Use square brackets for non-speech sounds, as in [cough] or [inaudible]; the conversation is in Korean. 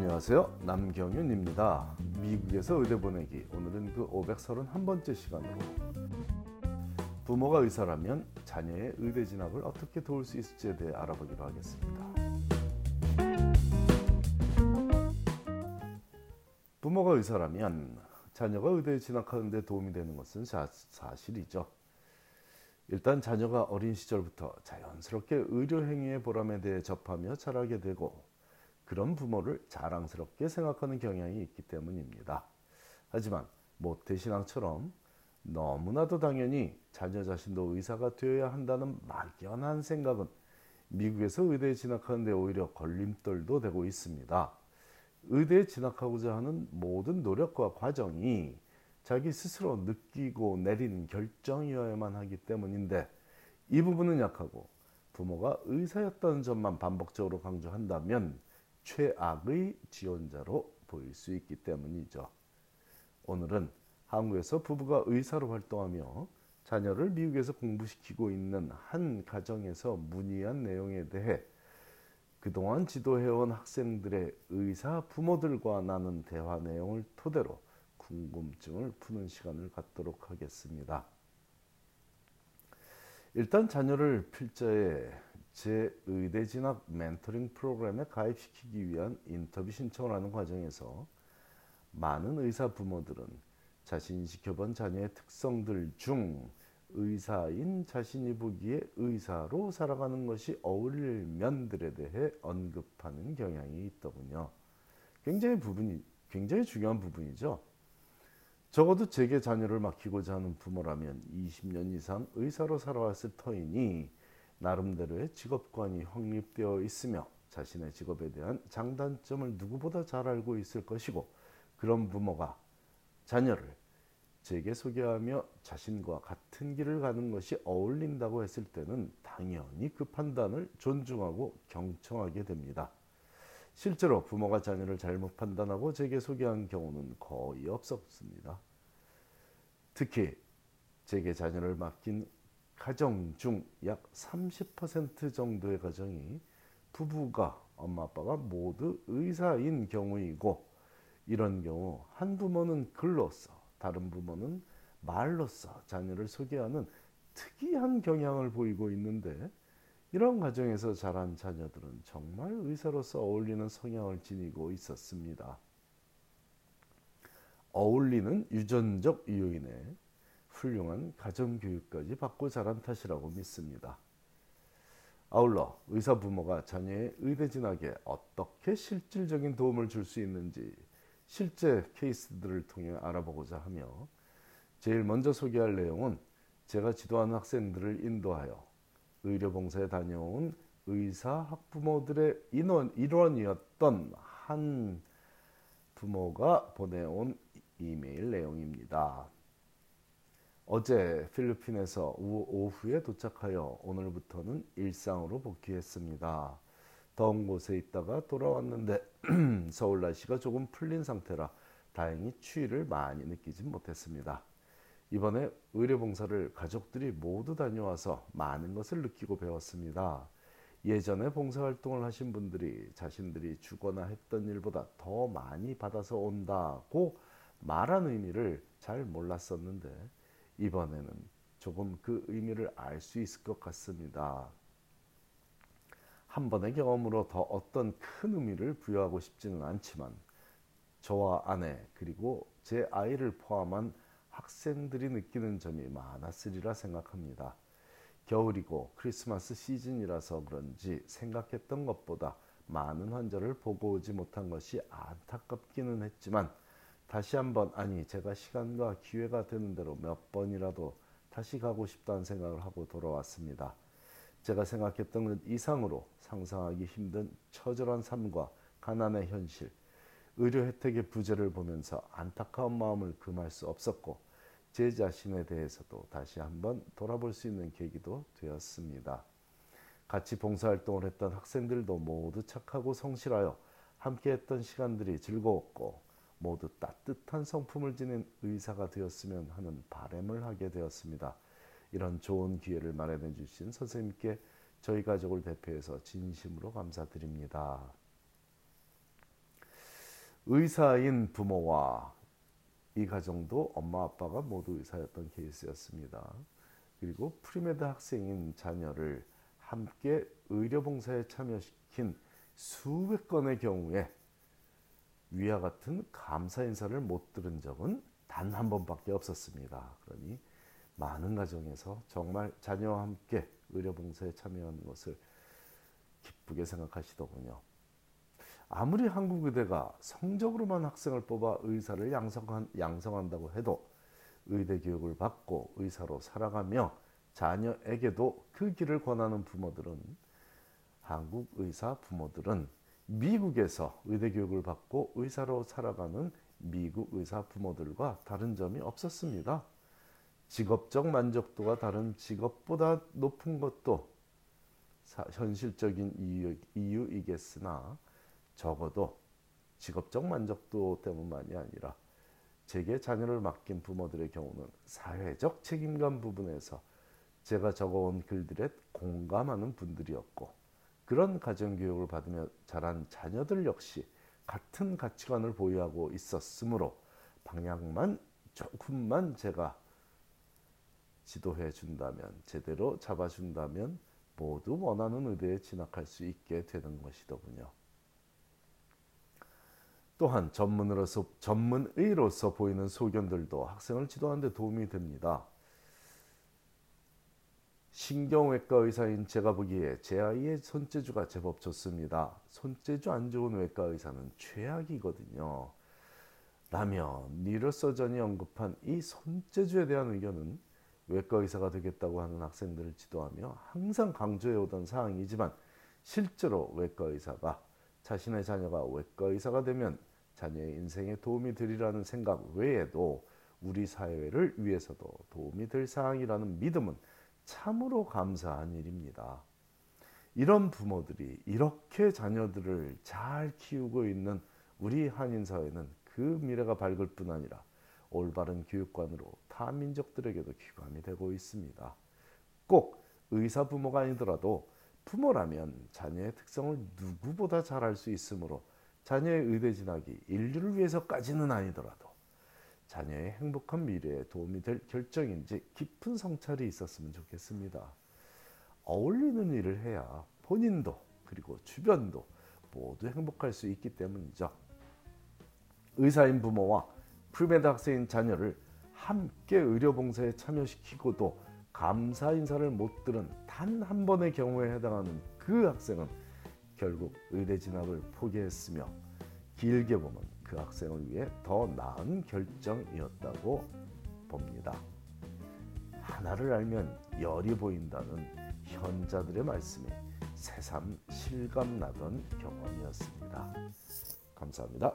안녕하세요. 남경윤입니다. 미국에서 의대 보내기. 오늘은 그 531번째 시간으로 부모가 의사라면 자녀의 의대 진학을 어떻게 도울 수 있을지에 대해 알아보기로 하겠습니다. 부모가 의사라면 자녀가 의대에 진학하는 데 도움이 되는 것은 사실이죠. 일단 자녀가 어린 시절부터 자연스럽게 의료 행위의 보람에 대해 접하며 자라게 되고 그런 부모를 자랑스럽게 생각하는 경향이 있기 때문입니다. 하지만 모태신앙처럼 너무나도 당연히 자녀 자신도 의사가 되어야 한다는 막연한 생각은 미국에서 의대에 진학하는데 오히려 걸림돌도 되고 있습니다. 의대에 진학하고자 하는 모든 노력과 과정이 자기 스스로 느끼고 내린 결정이어야만 하기 때문인데 이 부분은 약하고 부모가 의사였다는 점만 반복적으로 강조한다면 최악의 지원자로 보일 수 있기 때문이죠. 오늘은 한국에서 부부가 의사로 활동하며 자녀를 미국에서 공부시키고 있는 한 가정에서 문의한 내용에 대해 그동안 지도해온 학생들의 의사 부모들과 나눈 대화 내용을 토대로 궁금증을 푸는 시간을 갖도록 하겠습니다. 일단 자녀를 필자에 제 의대 진학 멘토링 프로그램에 가입시키기 위한 인터뷰 신청을 하는 과정에서 많은 의사 부모들은 자신이 지켜본 자녀의 특성들 중 의사인 자신이 보기에 의사로 살아가는 것이 어울릴 면들에 대해 언급하는 경향이 있더군요. 굉장히 부분이 굉장히 중요한 부분이죠. 적어도 제게 자녀를 맡기고자 하는 부모라면 20년 이상 의사로 살아왔을 터이니 나름대로의 직업관이 확립되어 있으며 자신의 직업에 대한 장단점을 누구보다 잘 알고 있을 것이고 그런 부모가 자녀를 제게 소개하며 자신과 같은 길을 가는 것이 어울린다고 했을 때는 당연히 그 판단을 존중하고 경청하게 됩니다. 실제로 부모가 자녀를 잘못 판단하고 제게 소개한 경우는 거의 없었습니다. 특히 제게 자녀를 맡긴 가정 중 약 30% 정도의 가정이 부부가 엄마 아빠가 모두 의사인 경우이고 이런 경우 한 부모는 글로써 다른 부모는 말로써 자녀를 소개하는 특이한 경향을 보이고 있는데 이런 가정에서 자란 자녀들은 정말 의사로서 어울리는 성향을 지니고 있었습니다. 어울리는 유전적 요인에 훌륭한 가정교육까지 받고 자란 탓이라고 믿습니다. 아울러 의사 부모가 자녀의 의대 진학에 어떻게 실질적인 도움을 줄 수 있는지 실제 케이스들을 통해 알아보고자 하며 제일 먼저 소개할 내용은 제가 지도하는 학생들을 인도하여 의료봉사에 다녀온 의사 학부모들의 인원, 일원이었던 한 부모가 보내온 이메일 내용입니다. 어제 필리핀에서 오후에 도착하여 오늘부터는 일상으로 복귀했습니다. 더운 곳에 있다가 돌아왔는데 [clears throat] 서울 날씨가 조금 풀린 상태라 다행히 추위를 많이 느끼진 못했습니다. 이번에 의료봉사를 가족들이 모두 다녀와서 많은 것을 느끼고 배웠습니다. 예전에 봉사활동을 하신 분들이 자신들이 주거나 했던 일보다 더 많이 받아서 온다고 말한 의미를 잘 몰랐었는데 이번에는 조금 그 의미를 알 수 있을 것 같습니다. 한 번의 경험으로 더 어떤 큰 의미를 부여하고 싶지는 않지만 저와 아내 그리고 제 아이를 포함한 학생들이 느끼는 점이 많았으리라 생각합니다. 겨울이고 크리스마스 시즌이라서 그런지 생각했던 것보다 많은 환자를 보고 오지 못한 것이 안타깝기는 했지만 다시 한번 아니 제가 시간과 기회가 되는 대로 몇 번이라도 다시 가고 싶다는 생각을 하고 돌아왔습니다. 제가 생각했던 것 이상으로 상상하기 힘든 처절한 삶과 가난의 현실, 의료 혜택의 부재를 보면서 안타까운 마음을 금할 수 없었고 제 자신에 대해서도 다시 한번 돌아볼 수 있는 계기도 되었습니다. 같이 봉사활동을 했던 학생들도 모두 착하고 성실하여 함께했던 시간들이 즐거웠고 모두 따뜻한 성품을 지닌 의사가 되었으면 하는 바램을 하게 되었습니다. 이런 좋은 기회를 마련해 주신 선생님께 저희 가족을 대표해서 진심으로 감사드립니다. 의사인 부모와 이 가정도 엄마 아빠가 모두 의사였던 케이스였습니다. 그리고 premed 학생인 자녀를 함께 의료봉사에 참여시킨 수백 건의 경우에 위와 같은 감사 인사를 못 들은 적은 단 한 번밖에 없었습니다. 그러니 많은 가정에서 정말 자녀와 함께 의료봉사에 참여하는 것을 기쁘게 생각하시더군요. 아무리 한국 의대가 성적으로만 학생을 뽑아 의사를 양성한, 양성한다고 해도 의대 교육을 받고 의사로 살아가며 자녀에게도 그 길을 권하는 부모들은 한국 의사 부모들은 미국에서 의대 교육을 받고 의사로 살아가는 미국 의사 부모들과 다른 점이 없었습니다. 직업적 만족도가 다른 직업보다 높은 것도 현실적인 이유, 이유이겠으나 적어도 직업적 만족도 때문만이 아니라 제게 자녀를 맡긴 부모들의 경우는 사회적 책임감 부분에서 제가 적어온 글들에 공감하는 분들이었고 그런 가정교육을 받으며 자란 자녀들 역시 같은 가치관을 보유하고 있었으므로 방향만 조금만 제가 지도해 준다면 제대로 잡아 준다면 모두 원하는 의대에 진학할 수 있게 되는 것이더군요. 또한 전문으로서 전문의로서 보이는 소견들도 학생을 지도하는 데 도움이 됩니다. 신경외과 의사인 제가 보기에 제 아이의 손재주가 제법 좋습니다. 손재주 안 좋은 외과 의사는 최악이거든요. 라며 니르서전이 언급한 이 손재주에 대한 의견은 외과 의사가 되겠다고 하는 학생들을 지도하며 항상 강조해 오던 사항이지만 실제로 외과 의사가 자신의 자녀가 외과 의사가 되면 자녀의 인생에 도움이 되리라는 생각 외에도 우리 사회를 위해서도 도움이 될 사항이라는 믿음은 참으로 감사한 일입니다. 이런 부모들이 이렇게 자녀들을 잘 키우고 있는 우리 한인 사회는 그 미래가 밝을 뿐 아니라 올바른 교육관으로 타 민족들에게도 귀감이 되고 있습니다. 꼭 의사 부모가 아니더라도 부모라면 자녀의 특성을 누구보다 잘 알 수 있으므로 자녀의 의대 진학이 인류를 위해서까지는 아니더라도 자녀의 행복한 미래에 도움이 될 결정인지 깊은 성찰이 있었으면 좋겠습니다. 어울리는 일을 해야 본인도 그리고 주변도 모두 행복할 수 있기 때문이죠. 의사인 부모와 premed 학생인 자녀를 함께 의료봉사에 참여시키고도 감사 인사를 못 들은 단 한 번의 경우에 해당하는 그 학생은 결국 의대 진학을 포기했으며 길게 보면 그 학생을 위해 더 나은 결정이었다고 봅니다. 하나를 알면 열이 보인다는 현자들의 말씀이 새삼 실감나던 경험이었습니다. 감사합니다.